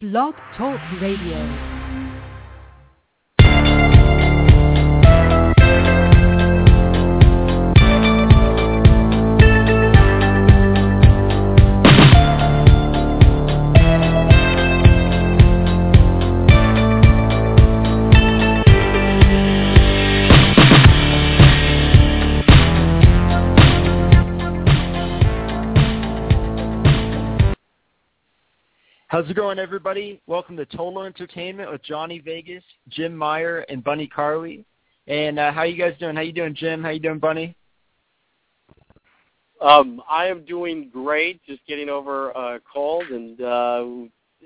Blog Talk Radio. How's it going, everybody? Welcome to Total Entertainment with Jonny Vegas, Jim Meyer, and Bunny Carley. And uh, how you guys doing? How you doing, Jim? How you doing, Bunny? Um, I am doing great. Just getting over a cold and uh,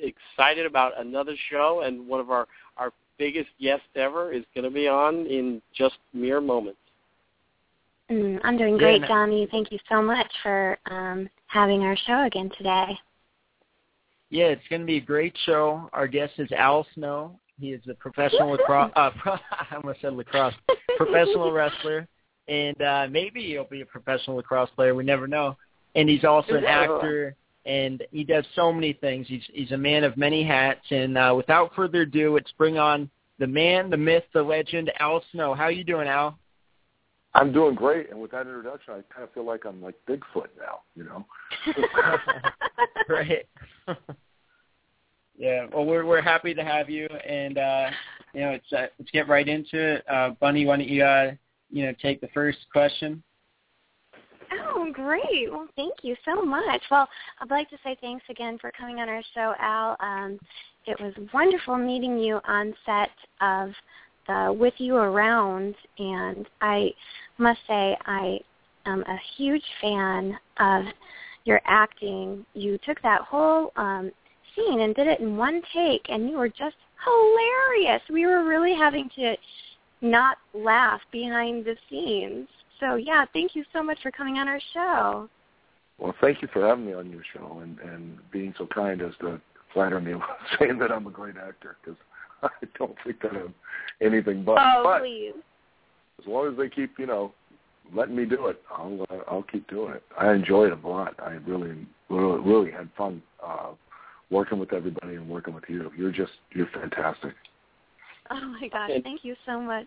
excited about another show. And one of our our biggest guests ever is going to be on in just mere moments. Mm, I'm doing great, Jonny. Thank you so much for um, having our show again today. Yeah, it's going to be a great show. Our guest is Al Snow. He is a professional lacrosse. Uh, pro, I almost said lacrosse. professional wrestler, and uh, maybe he'll be a professional lacrosse player. We never know. And he's also an actor, and he does so many things. He's he's a man of many hats. And uh, without further ado, let's bring on the man, the myth, the legend, Al Snow. How are you doing, Al? I'm doing great, and with that introduction, I kind of feel like I'm like Bigfoot now, you know. right. yeah. Well, we're we're happy to have you, and uh, you know, it's uh, let's get right into it. Uh, Bunny, why don't you uh, you know take the first question? Oh, great. Well, thank you so much. Well, I'd like to say thanks again for coming on our show, Al. Um, it was wonderful meeting you on set of the With You Around, and I must say I am a huge fan of your acting. You took that whole um, scene and did it in one take, and you were just hilarious. We were really having to not laugh behind the scenes. So yeah, thank you so much for coming on our show. Well, thank you for having me on your show and and being so kind as to flatter me with saying that I'm a great actor because I don't think that I'm anything but. Oh, but please. As long as they keep, you know, letting me do it, I'll uh, I'll keep doing it. I enjoyed it a lot. I really really really had fun uh, working with everybody and working with you. You're just you're fantastic. Oh my gosh, thank you so much.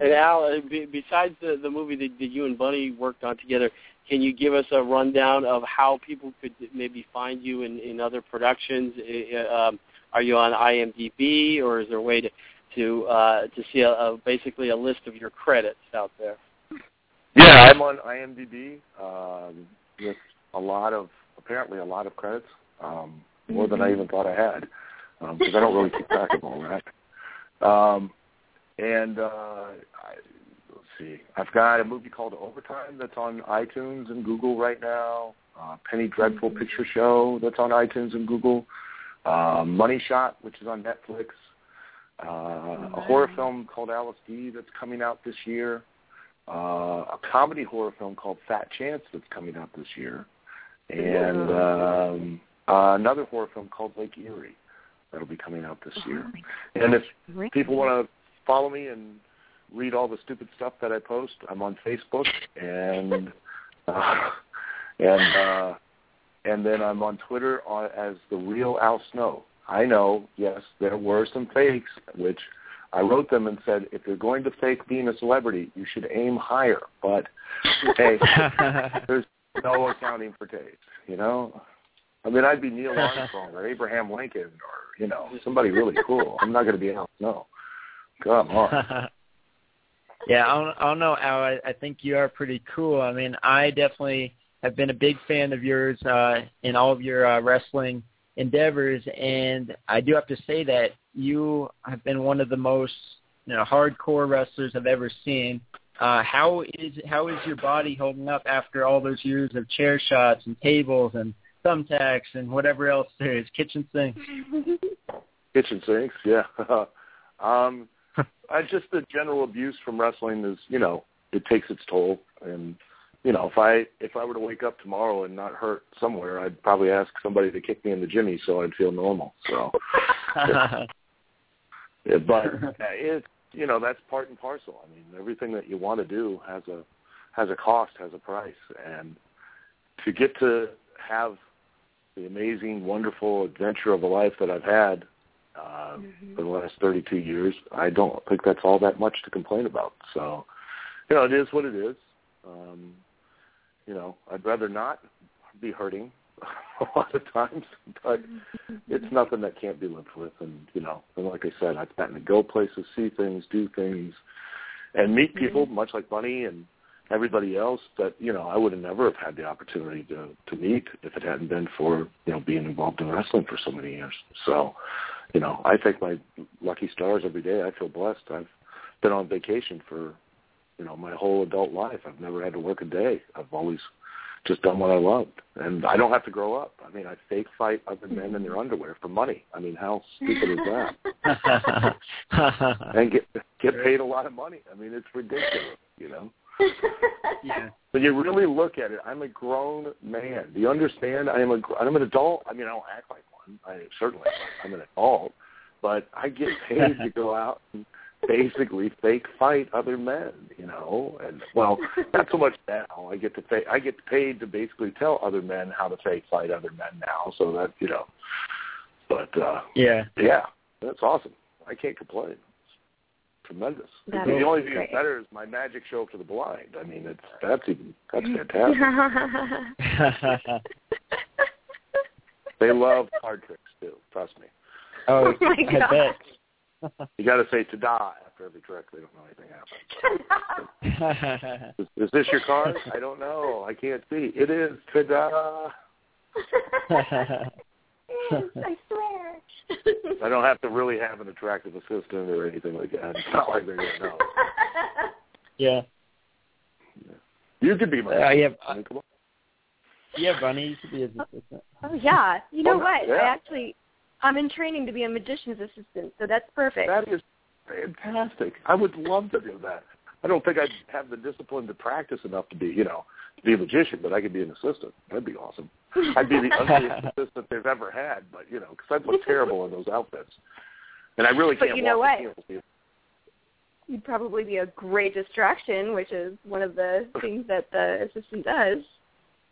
And Al, uh, besides the the movie that, that you and Bunny worked on together, can you give us a rundown of how people could maybe find you in in other productions? Uh, Um, are you on IMDb, or is there a way to to uh, to see a, a, basically a list of your credits out there? Yeah, I'm on IMDb um, with a lot of apparently a lot of credits, um, more than I even thought I had, because um, I don't really keep track of all that. Um, and uh, I, let's see, I've got a movie called Overtime that's on iTunes and Google right now. Uh, Penny Dreadful Mm-hmm. Picture Show that's on iTunes and Google. Uh, Money Shot, which is on Netflix. Uh, a horror film called Alice D that's coming out this year. Uh, a comedy horror film called Fat Chance that's coming out this year. And um, uh, another horror film called Lake Erie that'll be coming out this year. And if people want to follow me and read all the stupid stuff that I post, I'm on Facebook and uh, and uh, and then I'm on Twitter on, as the real Al Snow. I know, yes, there were some fakes, which I wrote them and said, if you're going to fake being a celebrity, you should aim higher. But hey, there's no accounting for taste, you know. I mean, I'd be Neil Armstrong or Abraham Lincoln or you know somebody really cool. I'm not going to be Al Snow. Come on. yeah, I don't, I don't know, Al. I, I think you are pretty cool. I mean, I definitely have been a big fan of yours uh, in all of your uh, wrestling endeavors, and I do have to say that you have been one of the most you know hardcore wrestlers I've ever seen. Uh, how is how is your body holding up after all those years of chair shots and tables and thumbtacks and whatever else there is, kitchen sinks? Kitchen sinks, yeah. um, I just the general abuse from wrestling is, you know, it takes its toll, and you know, if I if I were to wake up tomorrow and not hurt somewhere, I'd probably ask somebody to kick me in the jimmy so I'd feel normal. So, yeah, but it you know that's part and parcel. I mean, everything that you want to do has a has a cost, has a price, and to get to have the amazing, wonderful adventure of a life that I've had uh, mm-hmm. for the last 32 years, I don't think that's all that much to complain about. So, you know, it is what it is. Um, you know, I'd rather not be hurting a lot of times, but it's nothing that can't be lived with. And you know, and like I said, I've gotten to go places, see things, do things, and meet people, mm-hmm. much like Bunny and everybody else that you know I would have never have had the opportunity to to meet if it hadn't been for you know being involved in wrestling for so many years. So, you know, I thank my lucky stars every day. I feel blessed. I've been on vacation for you know my whole adult life. I've never had to work a day. I've always just done what I loved, and I don't have to grow up. I mean, I fake fight other men in their underwear for money. I mean, how stupid is that? and get get paid a lot of money. I mean, it's ridiculous, you know. yeah. But you really look at it, I'm a grown man. Do you understand? I am a I'm an adult. I mean, I don't act like one. I certainly I'm an adult, but I get paid to go out and basically fake fight other men, you know. And well, not so much now. I get to pay, I get paid to basically tell other men how to fake fight other men now. So that you know, but uh yeah, yeah, that's awesome. I can't complain. It's tremendous. That the only thing that's better is my magic show for the blind. I mean, it's that's even that's fantastic. they love card tricks too. Trust me. Oh, Oh my I God. bet. You got to say "ta-da" after every trick. They don't know anything happens. Is, is this your card? I don't know. I can't see. It is ta-da. I swear. I don't have to really have an attractive assistant or anything like that. It's not like they're gonna know. yeah. You could be my. Uh, yeah, I mean, come on. yeah, Bunny, you should be his assistant. Oh yeah. You know Well, what? yeah. I actually I'm in training to be a magician's assistant, so that's perfect. That is fantastic. I would love to do that. I don't think I'd have the discipline to practice enough to be, you know, be a magician, but I could be an assistant. That'd be awesome. I'd be the ugliest assistant they've ever had, but you know, because I'd look terrible in those outfits, and I really can't But you know what? You'd probably be a great distraction, which is one of the things that the assistant does.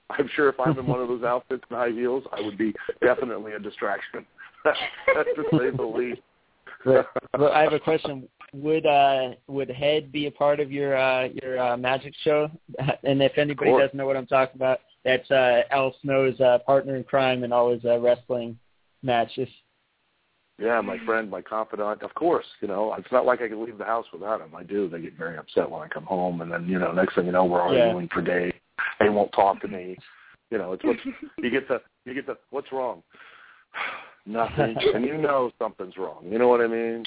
I'm sure if I'm in one of those outfits and high heels, I would be definitely a distraction. That's to say the least. I have a question. Would uh would Head be a part of your uh your uh, magic show? And if anybody doesn't know what I'm talking about, that's uh Al Snow's uh, partner in crime in all his uh, wrestling matches. Yeah, my friend, my confidant. Of course, you know, it's not like I can leave the house without him. I do. They get very upset when I come home, and then you know, next thing you know, we're Yeah. arguing for days. They won't talk to me. You know, it's what you get the you get the what's wrong? Nothing, and you know something's wrong. You know what I mean?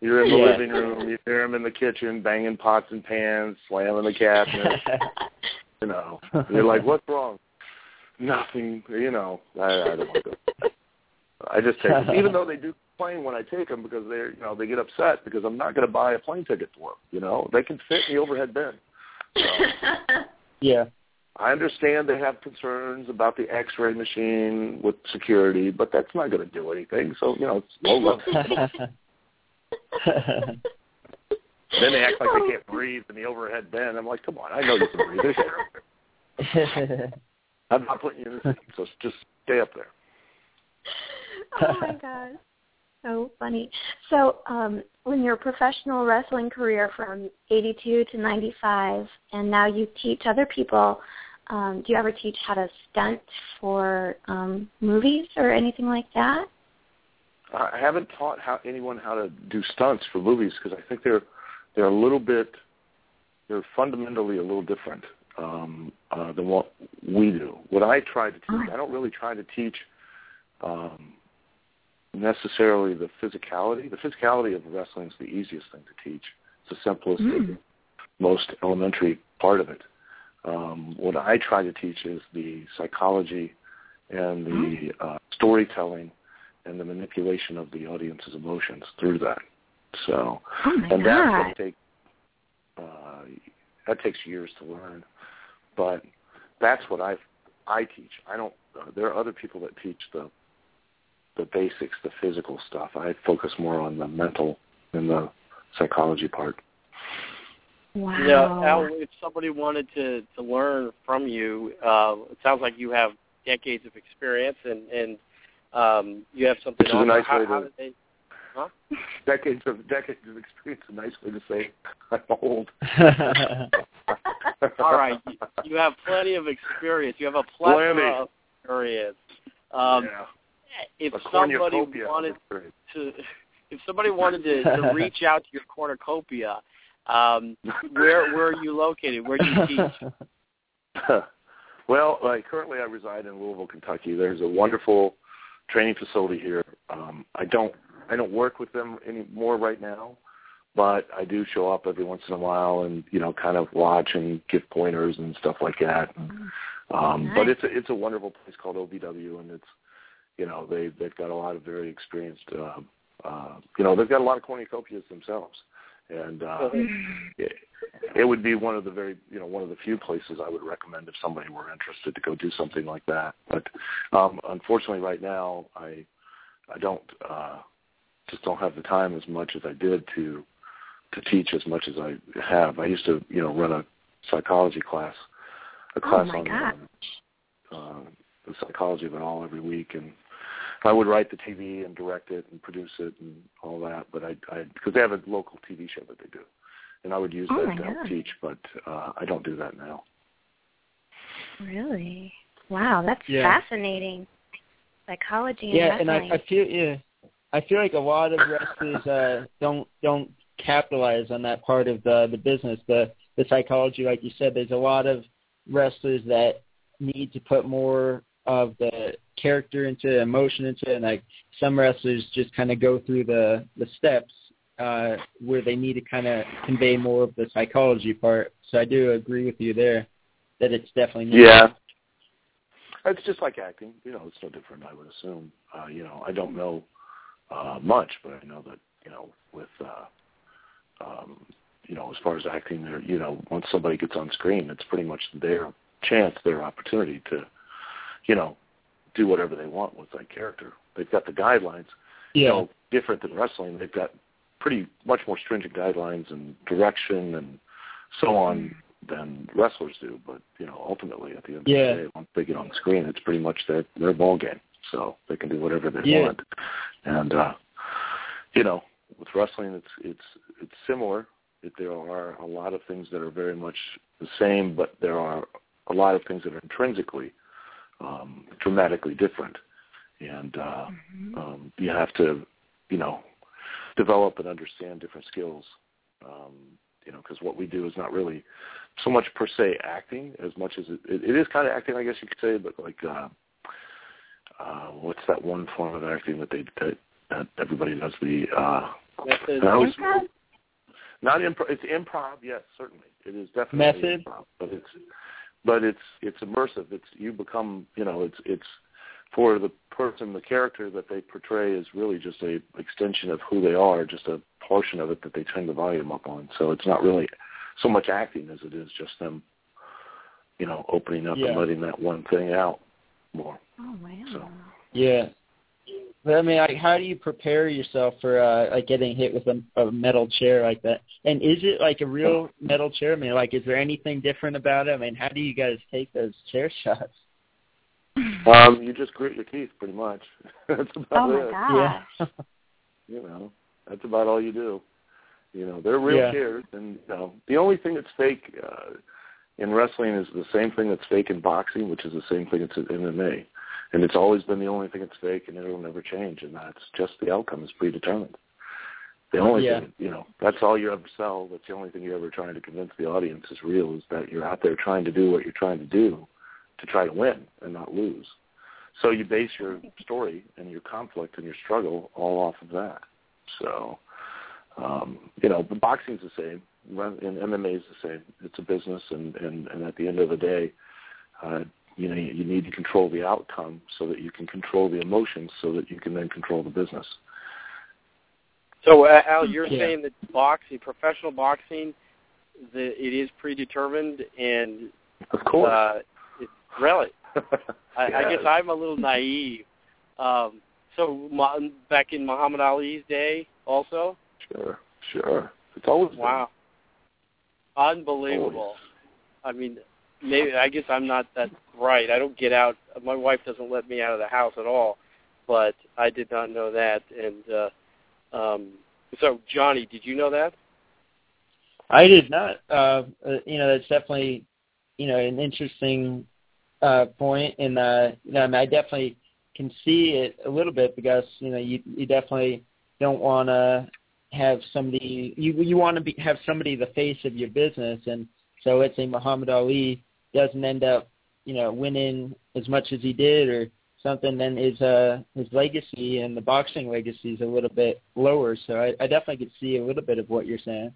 You're in the Yeah. living room. You hear him in the kitchen banging pots and pans, slamming the cabinet. you know, you're like, what's wrong? Nothing. You know, I, I don't want to. I just take them, even though they do complain when I take them because they're, you know, they get upset because I'm not going to buy a plane ticket for them. You know, they can fit in the overhead bin. So yeah. I understand they have concerns about the X-ray machine with security, but that's not going to do anything. So you know, it's low level. Then they act like they can't breathe in the overhead bin. I'm like, come on, I know you can breathe. There's air there. I'm not putting you in the seat, so just stay up there. oh my god. So funny. So, um, in your professional wrestling career from 82 to 95, and now you teach other people, um, do you ever teach how to stunt for um, movies or anything like that? I haven't taught how anyone how to do stunts for movies because I think they're they're a little bit they're fundamentally a little different um, uh, than what we do. What I try to teach, I don't really try to teach um, necessarily the physicality. The physicality of wrestling is the easiest thing to teach. It's the simplest, Mm. most elementary part of it. Um, what I try to teach is the psychology and the uh, storytelling and the manipulation of the audience's emotions through that. So, Oh and that's god. take uh, that takes years to learn, but that's what I I teach. I don't. Uh, there are other people that teach the the basics, the physical stuff. I focus more on the mental and the psychology part. Wow. Now, Al, if somebody wanted to to learn from you, uh, it sounds like you have decades of experience, and and um, you have something. Which is a nice how, way how to. did they, huh? Decades of decades of experience. A nice way to say I'm old. All right, you, you have plenty of experience. You have a plethora Plenty. of experience. Um, yeah. If A somebody cornucopia of wanted experience. to, if somebody wanted to, to reach out to your cornucopia, um, where where are you located? Where do you teach? well, uh, currently I reside in Louisville, Kentucky. There's a wonderful training facility here. Um, I don't I don't work with them anymore right now, but I do show up every once in a while and you know kind of watch and give pointers and stuff like that. Um, But it's a, it's a wonderful place called OVW, and it's you know they they've got a lot of very experienced uh, uh, you know they've got a lot of cornucopias themselves, and uh, it, it would be one of the very you know one of the few places I would recommend if somebody were interested to go do something like that. But um, unfortunately, right now I I don't uh, just don't have the time as much as I did to to teach as much as I have. I used to you know run a psychology class, a Oh, class my on um, uh, the psychology of it all every week, and I would write the TV and direct it and produce it and all that. But I, I because they have a local TV show that they do, and I would use Oh, that my to help teach. But uh, I don't do that now. Really? Wow, that's Yeah. fascinating. Psychology and yeah, and. I, I feel yeah, I feel like a lot of wrestlers uh, don't don't capitalize on that part of the the business, the the psychology. Like you said, there's a lot of wrestlers that need to put more of the character into emotion into it, and like some wrestlers just kind of go through the the steps uh, where they need to kind of convey more of the psychology part. So I do agree with you there that it's definitely needed. Yeah. It's just like acting. You know, it's no different. I would assume. Uh, you know, I don't know uh, much, but I know that you know with uh, um, you know as far as acting, there, you know, once somebody gets on screen, it's pretty much their chance, their opportunity to, you know, do whatever they want with that character. They've got the guidelines. You Yeah. know, different than wrestling. They've got pretty much more stringent guidelines and direction and so on than wrestlers do. But you know, ultimately, at the end Yeah. of the day, once they get on screen, it's pretty much their their ball game. So they can do whatever they Yeah. want. And uh, you know, with wrestling, it's it's it's similar. It, there are a lot of things that are very much the same, but there are a lot of things that are intrinsically um, dramatically different. And uh, um, you have to, you know, develop and understand different skills. Um, you know, because what we do is not really so much per se acting as much as it, it, it is kind of acting, I guess you could say, but like, uh, uh, what's that one form of acting that they that, that everybody does? The uh, Method. Always- Improv? not improv. It's improv, yes, certainly. It is definitely Method? improv, but it's but it's it's immersive. It's you become, you know, it's it's for the person, the character that they portray is really just a extension of who they are, just a portion of it that they turn the volume up on. So it's not really so much acting as it is just them, you know, opening up Yeah. and letting that one thing out more. Oh wow. So. Yeah. But I mean, like, how do you prepare yourself for uh, like getting hit with a, a metal chair like that? And is it like a real metal chair? I mean, like, is there anything different about it? I mean, how do you guys take those chair shots? Um, you just grit your teeth, pretty much. That's about Oh my it. gosh. Yeah. you know that's about all you do you know they're real Yeah. chairs and you know the only thing that's fake uh in wrestling is the same thing that's fake in boxing which is the same thing that's in MMA and it's always been the only thing that's fake and it'll never change and that's just the outcome is predetermined the only Yeah. thing you know that's all you ever sell that's the only thing you're ever trying to convince the audience is real is that you're out there trying to do what you're trying to do to try to win and not lose so you base your story and your conflict and your struggle all off of that. So, um, you know, boxing's the same, and MMA is the same. It's a business, and and and at the end of the day, uh, you know, you, you need to control the outcome so that you can control the emotions, so that you can then control the business. So, uh, Al, you're Yeah. saying that boxing, professional boxing, the, it is predetermined, and Of course. uh, it, really, I, I guess I'm a little naive. Um, so, back in Muhammad Ali's day, also, Sure, sure. It's always been. wow, unbelievable. I mean, maybe I guess I'm not that bright. I don't get out. My wife doesn't let me out of the house at all. But I did not know that. And uh, um, so, Jonny, did you know that? I did not. Uh, uh, you know, that's definitely you know an interesting uh, point, and uh, you know, I, mean, I definitely can see it a little bit because you know you you definitely don't want to have somebody you you want to be have somebody the face of your business, and so let's say Muhammad Ali doesn't end up you know winning as much as he did or something, then his uh his legacy and the boxing legacy is a little bit lower. So I, I definitely could see a little bit of what you're saying.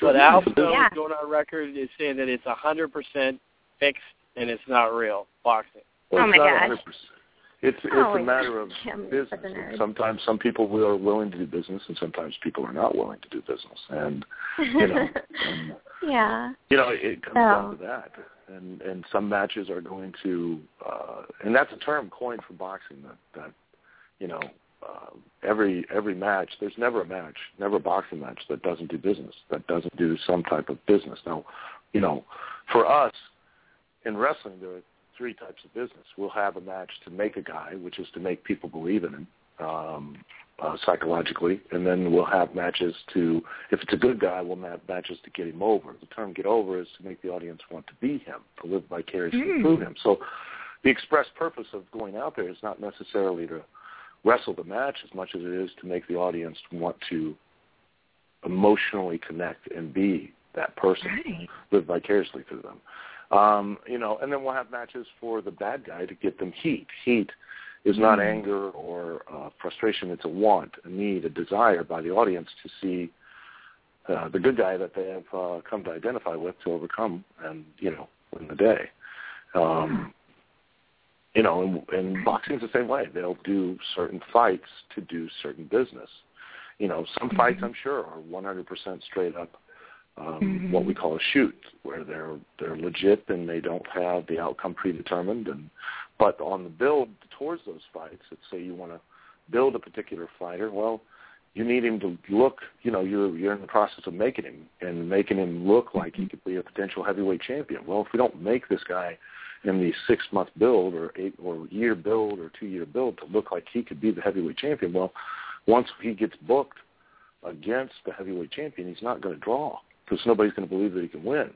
But Al yeah. going on record is saying that it's a hundred percent fixed and it's not real boxing. Well, oh my gosh. 100%. It's it's oh, a matter of business. Sometimes some people are willing to do business, and sometimes people are not willing to do business. And you know, and, yeah, you know, it comes down to that. And and some matches are going to, uh, and that's a term coined for boxing that that you know uh, every every match. There's never a match, never a boxing match that doesn't do business, that doesn't do some type of business. Now, you know, for us in wrestling, there are three types of business. We'll have a match to make a guy, which is to make people believe in him um, uh, psychologically, and then we'll have matches to, if it's a good guy, we'll have matches to get him over. The term "get over" is to make the audience want to be him, to live vicariously mm. through him. So, the express purpose of going out there is not necessarily to wrestle the match as much as it is to make the audience want to emotionally connect and be that person, right. live vicariously through them. Um, you know, and then we'll have matches for the bad guy to get them heat. Heat is not mm-hmm. anger or uh, frustration. It's a want, a need, a desire by the audience to see uh, the good guy that they have uh, come to identify with to overcome and, you know, win the day. Um, you know, and, and boxing is the same way. They'll do certain fights to do certain business. You know, some fights mm-hmm. I'm sure are 100% straight up um, mm-hmm. what we call a shoot, where they're they're legit and they don't have the outcome predetermined. And but on the build towards those fights, let's say you want to build a particular fighter, well, you need him to look. You know, you're you're in the process of making him and making him look like he could be a potential heavyweight champion. Well, if we don't make this guy in the six month build or eight or year build or two year build to look like he could be the heavyweight champion, well, once he gets booked against the heavyweight champion, he's not going to draw because nobody's going to believe that he can win.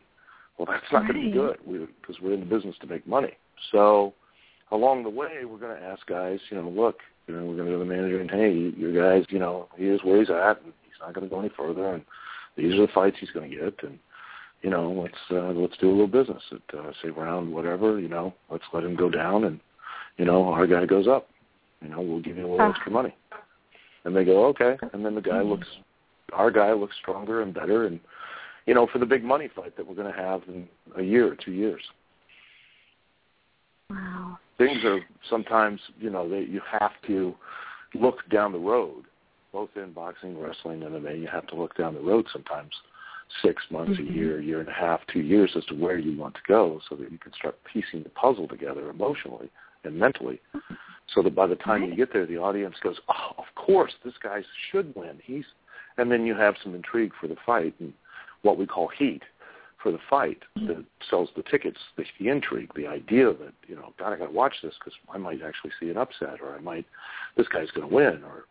Well, that's not right. going to be good because we, we're in the business to make money. So along the way, we're going to ask guys, you know, look, you know, we're going to go to the manager and hey, your guys, you know, here's where he's at, and he's not going to go any further, and these are the fights he's going to get, and you know, let's uh, let's do a little business at uh, say round whatever, you know, let's let him go down, and you know, our guy goes up, you know, we'll give you a little extra money, and they go okay, and then the guy mm-hmm. looks, our guy looks stronger and better, and you know, for the big money fight that we're going to have in a year or two years. Wow. Things are sometimes, you know, that you have to look down the road, both in boxing, wrestling, and MMA. You have to look down the road sometimes, six months, mm-hmm. a year, year and a half, two years, as to where you want to go, so that you can start piecing the puzzle together emotionally and mentally, so that by the time right. you get there, the audience goes, "Oh, of course, this guy should win." He's, and then you have some intrigue for the fight, and what we call heat for the fight mm-hmm. that sells the tickets, the, the intrigue, the idea that you know, God, I got to watch this because I might actually see an upset, or I might, this guy's going to win, or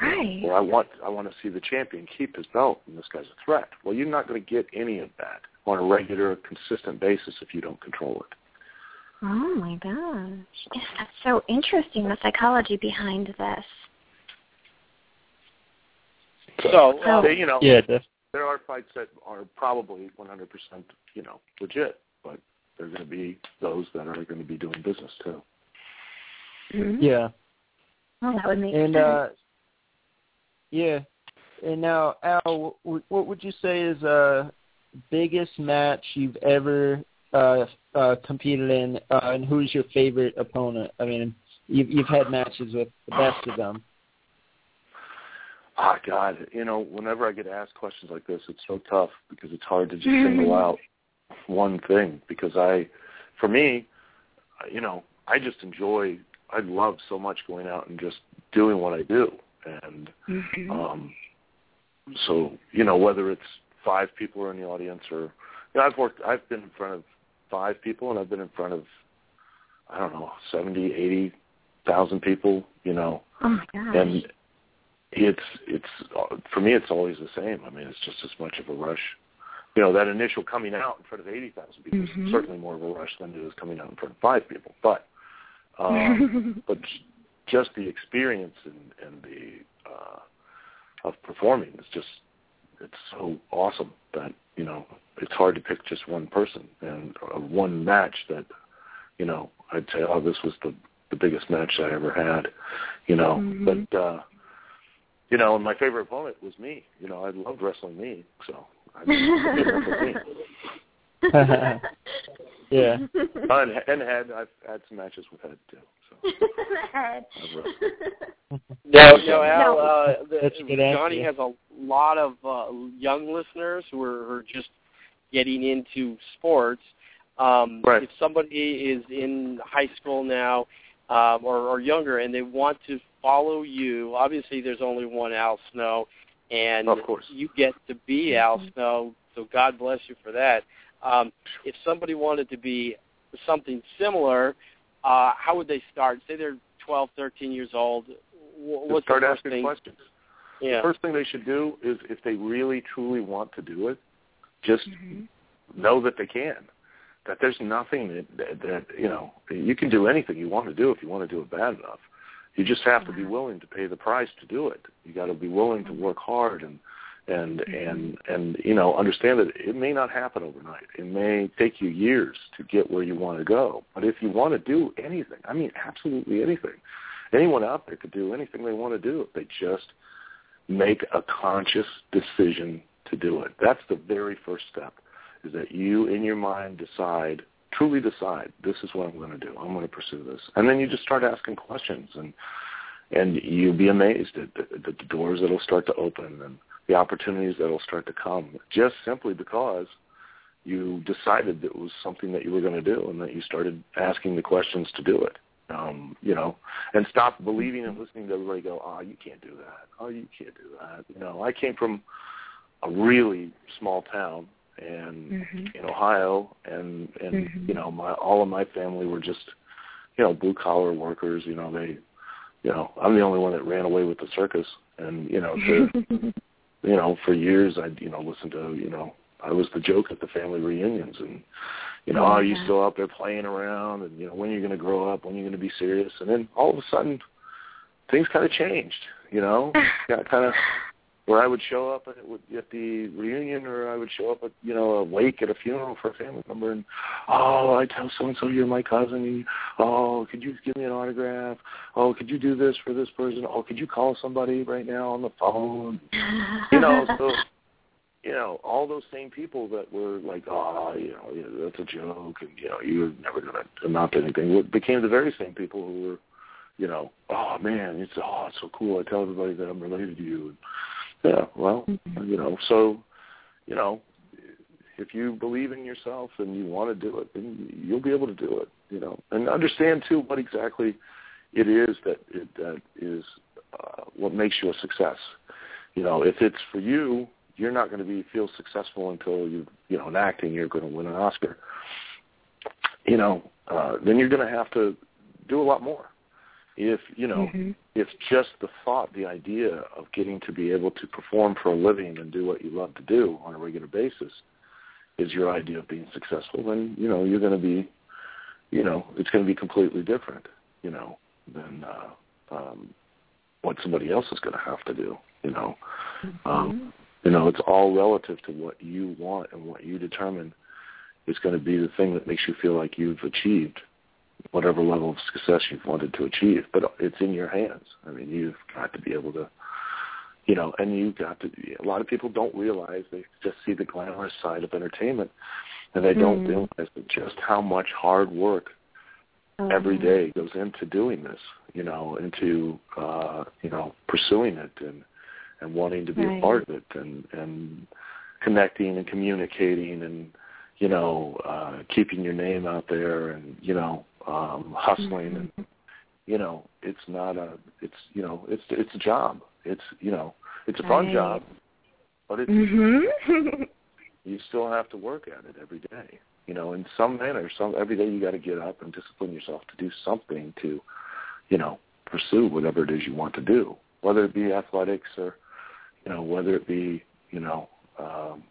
right, or I want I want to see the champion keep his belt, and this guy's a threat. Well, you're not going to get any of that on a regular, consistent basis if you don't control it. Oh my gosh, yes, that's so interesting. The psychology behind this. So, so uh, you know, yeah, there are fights that are probably 100%, you know, legit, but there are going to be those that are going to be doing business too. Mm-hmm. Yeah. Well, that would make and, sense. Uh, yeah. And now, Al, what would you say is uh biggest match you've ever uh, uh, competed in, uh, and who's your favorite opponent? I mean, you've you've had matches with the best of them. Ah, oh, God, you know, whenever I get asked questions like this, it's so tough because it's hard to just single out one thing. Because I, for me, you know, I just enjoy. I love so much going out and just doing what I do, and mm-hmm. um, so you know, whether it's five people are in the audience or you know, I've worked. I've been in front of five people, and I've been in front of I don't know seventy, eighty thousand people. You know, oh and it's it's for me. It's always the same. I mean, it's just as much of a rush. You know, that initial coming out in front of eighty thousand people mm-hmm. is certainly more of a rush than it is coming out in front of five people. But um, but just the experience and, and the uh, of performing is just it's so awesome that you know it's hard to pick just one person and uh, one match that you know I'd say oh this was the the biggest match I ever had you know mm-hmm. but uh you know and my favorite opponent was me you know I loved wrestling me so I mean, yeah and, and head I've had some matches with head too head. No, no, Al. Uh, the, That's a good Jonny answer. has a lot of uh, young listeners who are, who are just getting into sports. Um, Right. If somebody is in high school now um, or, or younger and they want to follow you, obviously there's only one Al Snow, and Of course. you get to be Al Snow. So God bless you for that. Um, if somebody wanted to be something similar, uh, how would they start? Say they're 12, 13 years old. Wh- Just What's start the first asking thing? questions Yeah. the first thing they should do is if they really truly want to do it just Mhm. know that they can that there's nothing that, that that you know you can do anything you want to do if you want to do it bad enough you just have to be uh-huh. willing to pay the price to do it. You got to be willing to work hard and and mm-hmm. and and you know understand that it may not happen overnight. It may take you years to get where you want to go. But if you want to do anything i mean absolutely anything anyone out there could do anything they want to do if they just make a conscious decision to do it. That's the very first step is that you in your mind decide truly decide this is what i'm going to do. I'm going to pursue this. And then you just start asking questions and and you'll be amazed at the, the doors that'll start to open and the opportunities that'll start to come just simply because you decided that it was something that you were going to do and that you started asking the questions to do it. Um you know and stop believing and listening to everybody go oh you can't do that. Oh you can't do that. You know i came from a really small town and Mhm. in ohio and and Mhm. you know my all of my family were just you know blue collar workers you know they you know i'm the only one that ran away with the circus and you know to you know, for years I'd, you know, listen to, you know, I was the joke at the family reunions and, you know, Oh, oh, you yeah. still out there playing around and, you know, when are you going to grow up? When are you going to be serious? And then all of a sudden things kind of changed, you know, got kind of where I would show up at, at the reunion or I would show up at, you know, a wake at a funeral for a family member and, oh, I tell so-and-so you're my cousin. And, oh, could you give me an autograph? Oh, could you do this for this person? Oh, could you call somebody right now on the phone? you know, so you know, all those same people that were like, oh, you know, that's a joke, and you know, you're never going to amount to anything, became the very same people who were, you know, oh man, it's oh, it's so cool. I tell everybody that I'm related to you. And, yeah, well, Mhm. you know, so, you know, if you believe in yourself and you want to do it, then you'll be able to do it. You know, and understand too what exactly it is that it, that is uh, what makes you a success. You know, if it's for you, you're not going to be feel successful until you you know in acting you're going to win an Oscar. You know, uh, then you're going to have to do a lot more. If you know, Mhm. if just the thought, the idea of getting to be able to perform for a living and do what you love to do on a regular basis is your idea of being successful, then you know you're going to be, you know, it's going to be completely different, you know, than uh, um, what somebody else is going to have to do. You know, um, you know, it's all relative to what you want and what you determine is going to be the thing that makes you feel like you've achieved whatever level of success you've wanted to achieve. But it's in your hands. I mean, you've got to be able to, you know, and you've got to. A lot of people don't realize they just see the glamorous side of entertainment, and they don't Mhm. realize just how much hard work Oh, every yeah. day goes into doing this, you know, into uh, you know pursuing it and and wanting to be Right. a part of it and and connecting and communicating and you know uh, keeping your name out there and you know um, hustling and Mhm. you know it's not a it's you know it's it's a job it's you know it's a fun Right. job but it's Mhm. you still have to work at it every day. You know, in some manner, some every day you got to get up and discipline yourself to do something to, you know, pursue whatever it is you want to do, whether it be athletics or, you know, whether it be, you know, um,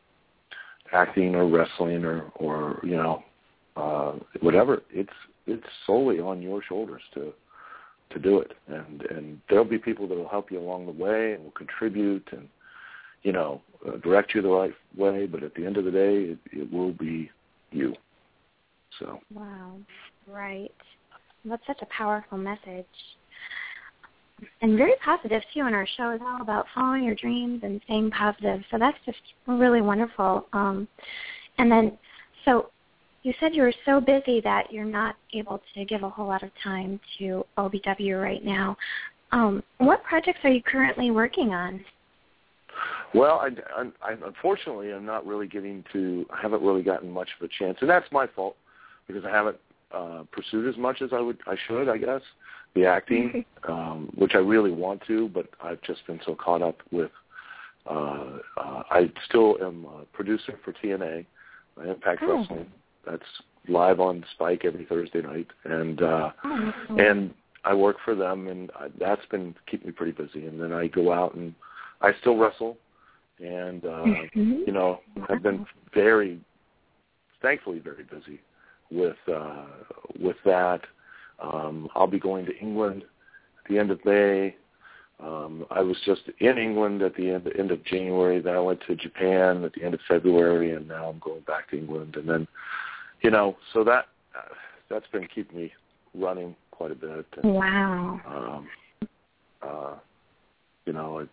acting or wrestling or, or you know, uh, whatever. It's it's solely on your shoulders to to do it, and and there'll be people that will help you along the way and will contribute and you know uh, direct you the right way. But at the end of the day, it, it will be you. So. Wow. Right. That's such a powerful message. And very positive too. And our show is all about following your dreams and staying positive. So that's just really wonderful. Um, and then, so you said you were so busy that you're not able to give a whole lot of time to OVW right now. Um, what projects are you currently working on? Well, I, I, I unfortunately I'm not really getting to. I haven't really gotten much of a chance, and that's my fault because I haven't uh, pursued as much as I would. I should, I guess, the acting, um, which I really want to, but I've just been so caught up with. Uh, uh, I still am a producer for TNA, Impact oh. Wrestling, that's live on Spike every Thursday night, and uh, oh, and I work for them, and I, that's been keeping me pretty busy. And then I go out and I still wrestle, and uh, mm-hmm. you know I've been very, thankfully, very busy with uh, with that. Um, I'll be going to England at the end of May. Um, I was just in England at the end, end of January. Then I went to Japan at the end of February, and now I'm going back to England. And then you know, so that uh, that's been keeping me running quite a bit. And, wow. Um, uh, you know, it,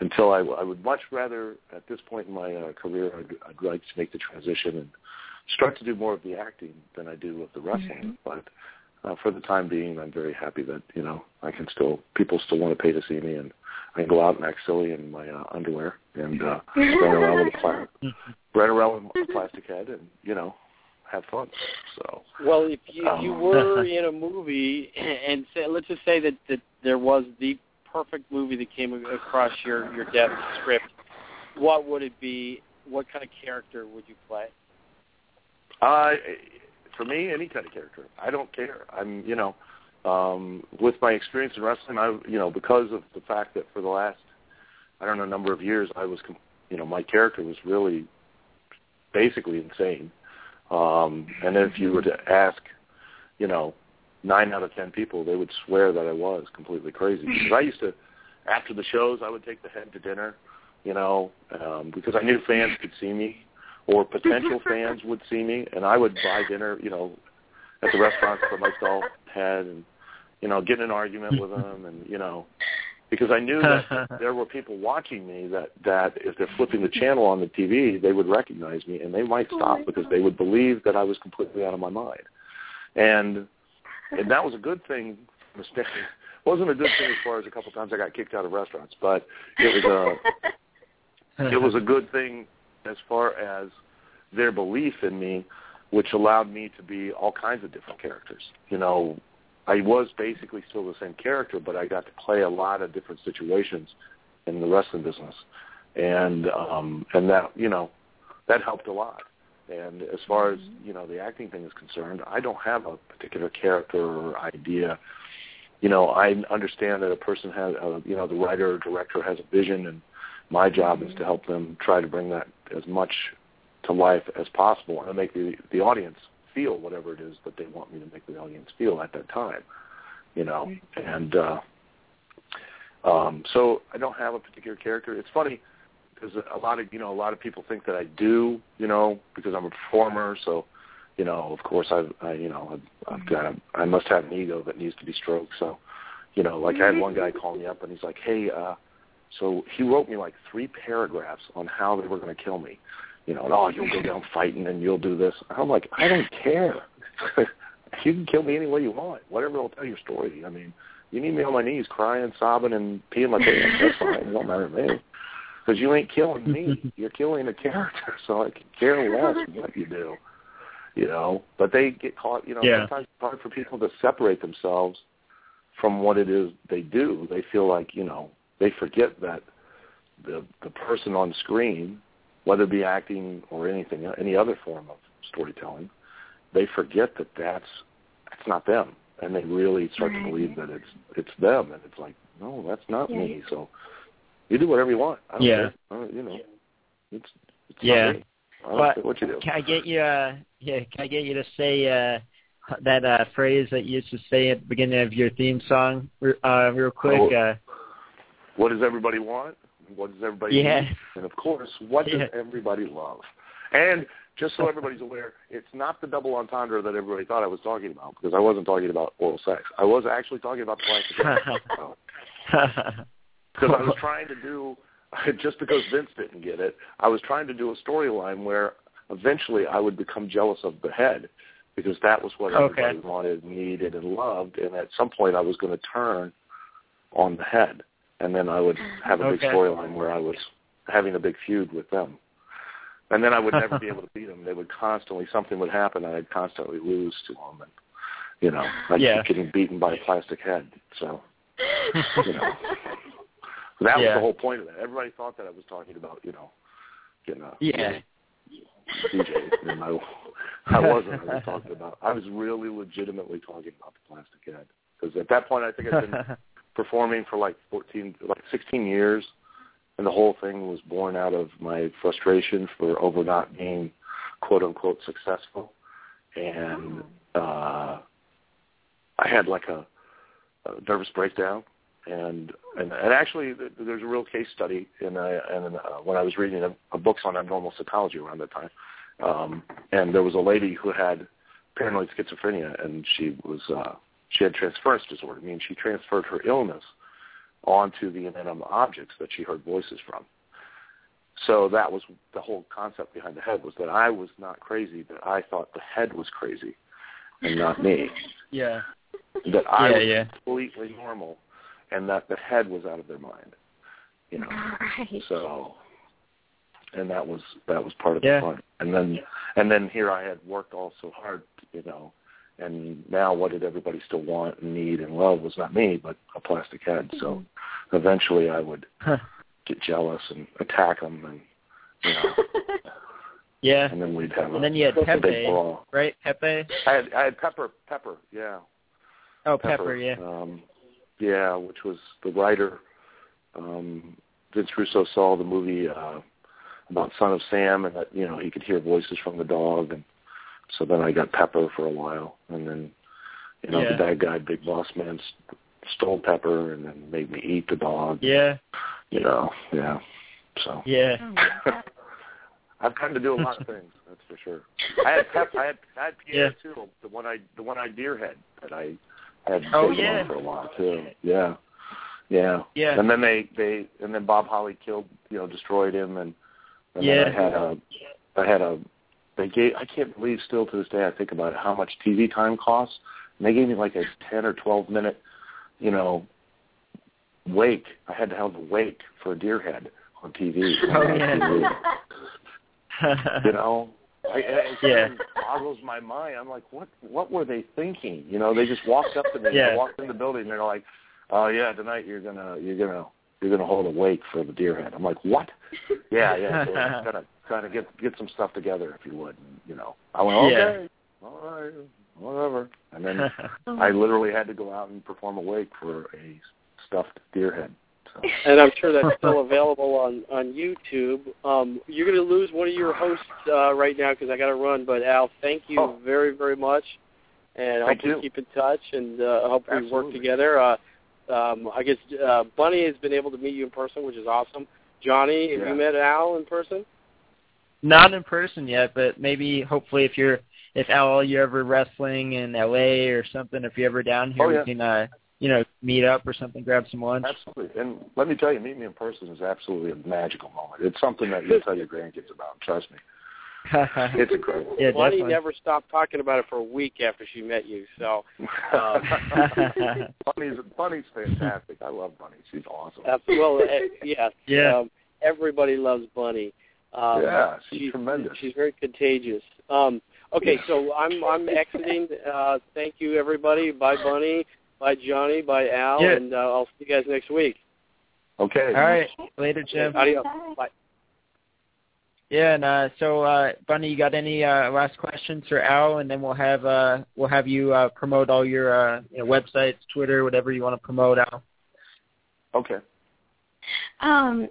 until I, I would much rather at this point in my uh, career, I'd, I'd like to make the transition and start to do more of the acting than I do of the wrestling. Mm-hmm. But uh, for the time being, I'm very happy that you know I can still people still want to pay to see me, and I can go out and act silly in my uh, underwear and uh, run around with a pla- run around with a plastic head, and you know have fun. So well, if you, um, you were in a movie and say, let's just say that that there was the perfect movie that came across your your desk script, what would it be? What kind of character would you play? Uh, for me, any kind of character. I don't care. I'm, you know, um, with my experience in wrestling, I, you know, because of the fact that for the last, I don't know, number of years, I was, you know, my character was really basically insane. Um, and if you were to ask, you know, nine out of ten people, they would swear that I was completely crazy. Because I used to, after the shows, I would take the head to dinner, you know, um, because I knew fans could see me, or potential fans would see me, and I would buy dinner, you know, at the restaurant for myself, head, and you know, get in an argument with them, and you know, because I knew that there were people watching me that that if they're flipping the channel on the TV, they would recognize me and they might oh stop oh because God. they would believe that I was completely out of my mind. And and that was a good thing. It wasn't a good thing as far as a couple times I got kicked out of restaurants, but it was a it was a good thing as far as their belief in me, which allowed me to be all kinds of different characters. You know, I was basically still the same character, but I got to play a lot of different situations in the wrestling business, and um, and that you know that helped a lot. And as far as mm-hmm. you know the acting thing is concerned, I don't have a particular character or idea. You know, I understand that a person has, uh, you know, the writer or director has a vision, and my job mm-hmm. is to help them try to bring that as much to life as possible and make the the audience feel whatever it is that they want me to make the audience feel at that time, you know. And uh, um, so I don't have a particular character. It's funny because a lot of you know a lot of people think that I do, you know, because I'm a performer. So you know, of course, I've I, you know I've, I've got a, I must have an ego that needs to be stroked. So you know, like I had one guy call me up and he's like, hey. uh so he wrote me like three paragraphs on how they were going to kill me you know, and, oh, you'll go down fighting and you'll do this. I'm like, I don't care. you can kill me any way you want. Whatever will tell your story. I mean, you need me on my knees crying, sobbing, and peeing my pants. That's fine. It don't matter to me. Because you ain't killing me. You're killing a character. So I can care less what you do. You know, but they get caught. You know, yeah. sometimes it's hard for people to separate themselves from what it is they do. They feel like you know they forget that the the person on screen whether it be acting or anything, any other form of storytelling, they forget that that's that's not them, and they really start right. to believe that it's it's them, and it's like, no, that's not yeah. me. So you do whatever you want. I don't Yeah. care. Uh, you know, it's, it's Yeah. Not me. I But what you do. Can I get you? Uh, yeah, can I get you to say uh, that uh, phrase that you used to say at the beginning of your theme song, uh, real quick? Oh, Uh, What does everybody want? What does everybody Yeah. need? And of course, what does everybody love? And just so everybody's aware, it's not the double entendre that everybody thought I was talking about because I wasn't talking about oral sex. I was actually talking about the because I was trying to do just because Vince didn't get it, I was trying to do a storyline where eventually I would become jealous of the head because that was what Okay. everybody wanted, needed, and loved, and at some point I was going to turn on the head, and then I would have a big Okay. storyline where I was having a big feud with them. And then I would never be able to beat them. They would constantly, something would happen, and I'd constantly lose to them. And, you know, I'd Yeah. keep getting beaten by a plastic head. So, you know. That was the whole point of that. Everybody thought that I was talking about, you know, getting a yeah. DJ, and I, I wasn't. I was talking about. I was really legitimately talking about the plastic head because at that point I think I'd been performing for like fourteen, like sixteen years, and the whole thing was born out of my frustration for over not being quote unquote successful, and uh, I had like a, a nervous breakdown. And and, and actually th- there's a real case study in I and uh, when I was reading a, a books on abnormal psychology around that time, um, and there was a lady who had paranoid schizophrenia, and she was uh, she had transference disorder, meaning she transferred her illness onto the inanimate objects that she heard voices from. So that was the whole concept behind the head was that I was not crazy, that I thought the head was crazy, and not me. yeah. That I Yeah, was yeah. completely normal, and that the head was out of their mind. You know. Right. So, and that was that was part of Yeah. the fun. And then and then here I had worked all so hard, you know, and now what did everybody still want and need and love was not me, but a plastic head. So eventually I would Huh. get jealous and attack them, and you know, Yeah. and then we'd have a, And then you had a Pepe, right? Pepe. I had I had Pepper, Pepper, yeah, Oh, Pepper. Yeah. um, yeah, which was the writer. Um, Vince Russo saw the movie uh, about Son of Sam, and that you know he could hear voices from the dog, and so then I got Pepper for a while, and then you know Yeah. the bad guy, Big Boss Man, st- stole Pepper, and then made me eat the dog. Yeah. You know, yeah. So Yeah. Oh my God. I've come to do a lot of things. That's for sure. I had Pep, I had I had Pierre too, the one I the one eyed deer head that I had Oh, taken yeah. on for a while too. Yeah, yeah. Yeah. And then they they and then Bob Holly killed you know destroyed him and, and Yeah. then I had a I had a they gave I can't believe still to this day I think about it how much TV time costs and they gave me like a ten or twelve minute you know wake I had to have a wake for a deer head on TV. Oh, oh, yeah. you know I, I, it Yeah. boggles my mind. I'm like, what? What were they thinking? You know, they just walked up to me. Yeah. I walked in the building. and They're like, "Oh yeah, tonight you're gonna you're gonna you're gonna hold a wake for the deer head." I'm like, "What?" Yeah, yeah. So I'm gonna kind of get get some stuff together if you would. And, you know, I went, Yeah. "Okay, all right, whatever." And then I literally had to go out and perform a wake for a stuffed deer head. So. and I'm sure that's still available on on YouTube. Um, you're going to lose one of your hosts uh, right now because I got to run. But Al, thank you Oh. very very much, and I Thank hope we you. keep in touch and uh, I hope we work together. Uh, um, I guess uh, Bunny has been able to meet you in person, which is awesome. Jonny, have Yeah. you met Al in person? Not in person yet, but maybe hopefully if you're if Al you're ever wrestling in LA or something, if you're ever down here, Oh, yeah. we can uh you know meet up or something, grab some lunch. Absolutely. And let me tell you, meeting me in person is absolutely a magical moment. It's something that you'll tell your grandkids about. Trust me. It's incredible. yeah, Bunny definitely. never stopped talking about it for a week after she met you. So uh, Bunny's Bunny's fantastic. I love Bunny. She's awesome. uh, well, yeah, Yeah. Um, everybody loves Bunny. Um, yeah, she's, tremendous. She's very contagious. Um, okay, so I'm I'm exiting. Uh, thank you, everybody. Bye, Bunny. Bye, Jonny. Bye, Al. Yeah. And uh, I'll see you guys next week. okay. All right. Later, Jim. Adios. Bye. Yeah, and uh, so uh, Bunny, you got any uh, last questions for Al, and then we'll have uh, we'll have you uh, promote all your uh, you know, websites, Twitter, whatever you want to promote, Al. Okay. Um,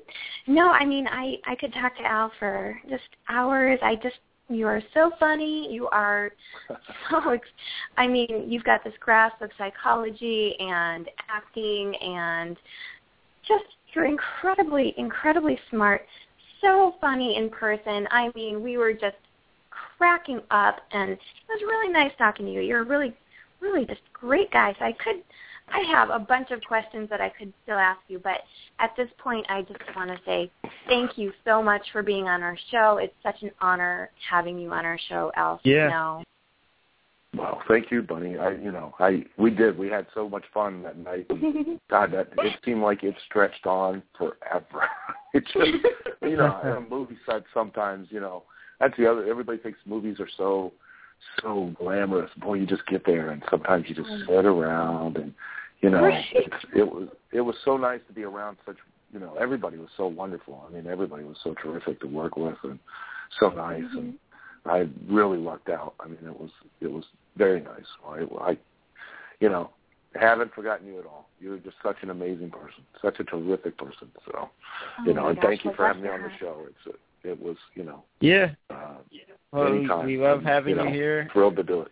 no, I mean I I could talk to Al for just hours. I just you are so funny. You are so. I mean, you've got this grasp of psychology and acting, and just you're incredibly, incredibly smart. So funny in person. I mean, we were just cracking up, and it was really nice talking to you. You're a really, really just great guy. So I could I have a bunch of questions that I could still ask you, but at this point, I just want to say thank you so much for being on our show. It's such an honor having you on our show, Al. Yeah. Now. Well, thank you, Bunny. I, you know, I we did. We had so much fun that night. God, that it seemed like it stretched on forever. it just, you know, on a movie set sometimes, you know, that's the other. Everybody thinks movies are so so glamorous. Boy, you just get there, and sometimes you just mm. sit around and you know, it's, it was it was so nice to be around such. You know, everybody was so wonderful. I mean, everybody was so terrific to work with and so nice. Mm-hmm. And I really lucked out. I mean, it was it was very nice. I, I you know, haven't forgotten you at all. You're just such an amazing person, such a terrific person. So, Oh you know, and gosh, thank you for having me on the show. It's a, it was you know, Yeah. uh, Well, we, anytime. we love I'm, having you, know, here. Thrilled to do it.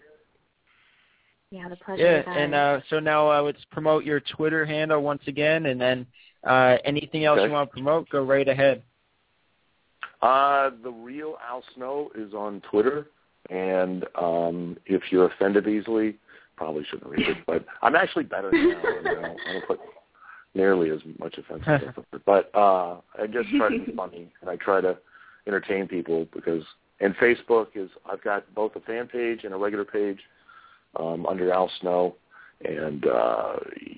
Yeah, the pleasure Yeah, is ours. and uh, so now uh, let's promote your Twitter handle once again, and then uh, anything else Okay. you want to promote, go right ahead. Uh, the real Al Snow is on Twitter, and um, if you're offended easily, probably shouldn't read it. But I'm actually better now. You know, I don't put nearly as much offensive stuff. But uh, I just try to be funny, and I try to entertain people because. And Facebook is I've got both a fan page and a regular page um, under Al Snow, and uh,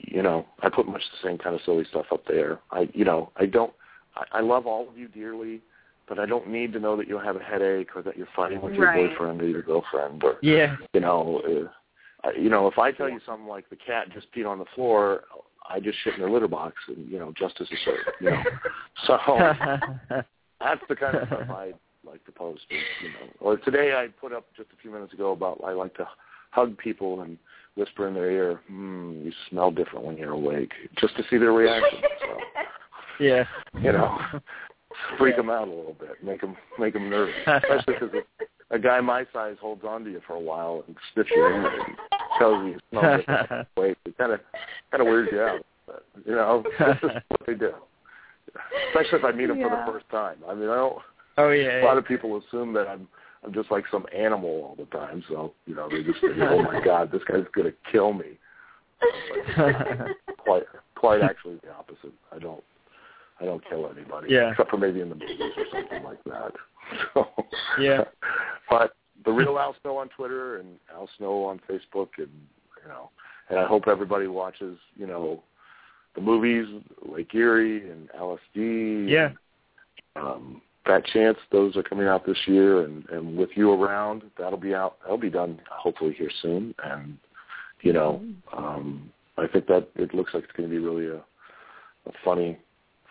you know I put much the same kind of silly stuff up there. I you know I don't I, I love all of you dearly, but I don't need to know that you have a headache or that you're fighting with your Right. boyfriend or your girlfriend or Yeah. you know uh, I- you know if I tell you something like the cat just peed on the floor, I just shit in their litter box and you know justice is served. You know, so that's the kind of stuff I like to post. You know, or today I put up just a few minutes ago about I like to hug people and whisper in their ear, "Hmm, you smell different when you're awake," just to see their reaction. So, yeah. you know, freak them out a little bit, make them make them nervous, especially because a guy my size holds on to you for a while and sniffs you in and tells you you smell different. Wait, it kind of kind of weirds you out. But, you know, this is what they do. Especially if I meet them for the first time. I mean, I don't oh yeah. a lot of people assume that I'm I'm just like some animal all the time. So you know they just think, oh my god, this guy's gonna kill me. Quite quite actually the opposite. I don't I don't kill anybody. Yeah. Except for maybe in the movies or something like that. So Yeah. But the real Al Snow on Twitter and Al Snow on Facebook and you know and I hope everybody watches, you know, the movies Lake Erie and LSD yeah. um, Fat Chance. Those are coming out this year, and, and with you around, that'll be out. That'll be done hopefully here soon. And you know, um, I think that it looks like it's going to be really a, a funny,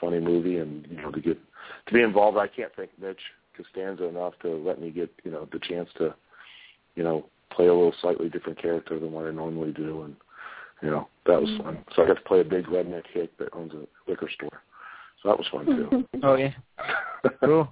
funny movie. And you know, to get to be involved, I can't thank Mitch Costanza enough to let me get you know the chance to, you know, play a little slightly different character than what I normally do. And you know, that was fun. So I got to play a big redneck hick that owns a liquor store. So that was fun too. Oh yeah. Cool.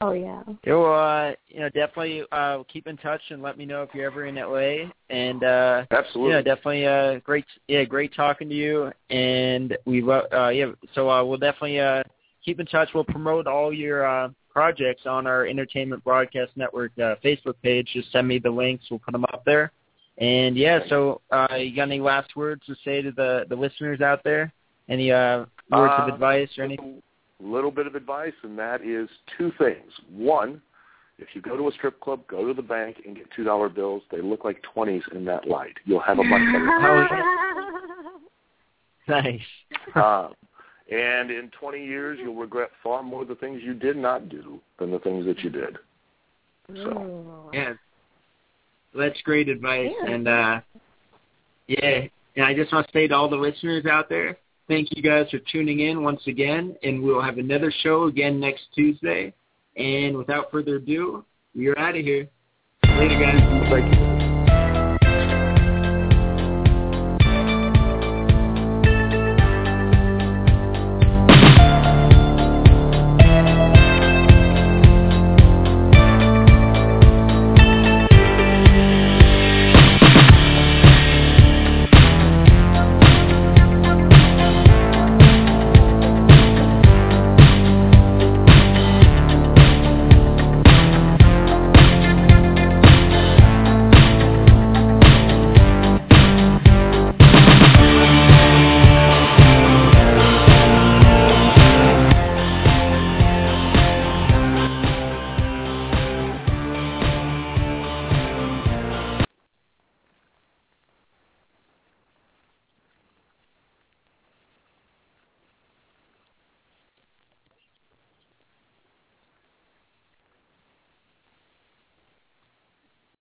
oh yeah. Yeah, well, uh, you know, definitely uh, keep in touch and let me know if you're ever in LA. And uh, Absolutely. yeah, definitely uh, great. Yeah, great talking to you. And we love. Uh, yeah, so uh, we'll definitely uh, keep in touch. We'll promote all your uh, projects on our Entertainment Broadcast Network uh, Facebook page. Just send me the links. We'll put them up there. And yeah, so uh, you got any last words to say to the the listeners out there? Any uh, words Uh, of advice or anything? Little bit of advice, and that is two things. One, if you go to a strip club, go to the bank and get two dollar bills. They look like twenties in that light. You'll have a much better Nice. time. Um, and in twenty years, you'll regret far more the things you did not do than the things that you did. So Ooh. Yeah. That's great advice. Yeah. And uh yeah, and I just want to say to all the listeners out there, thank you guys for tuning in once again and we'll have another show again next Tuesday. And without further ado, we are out of here. Later, guys. Thank you.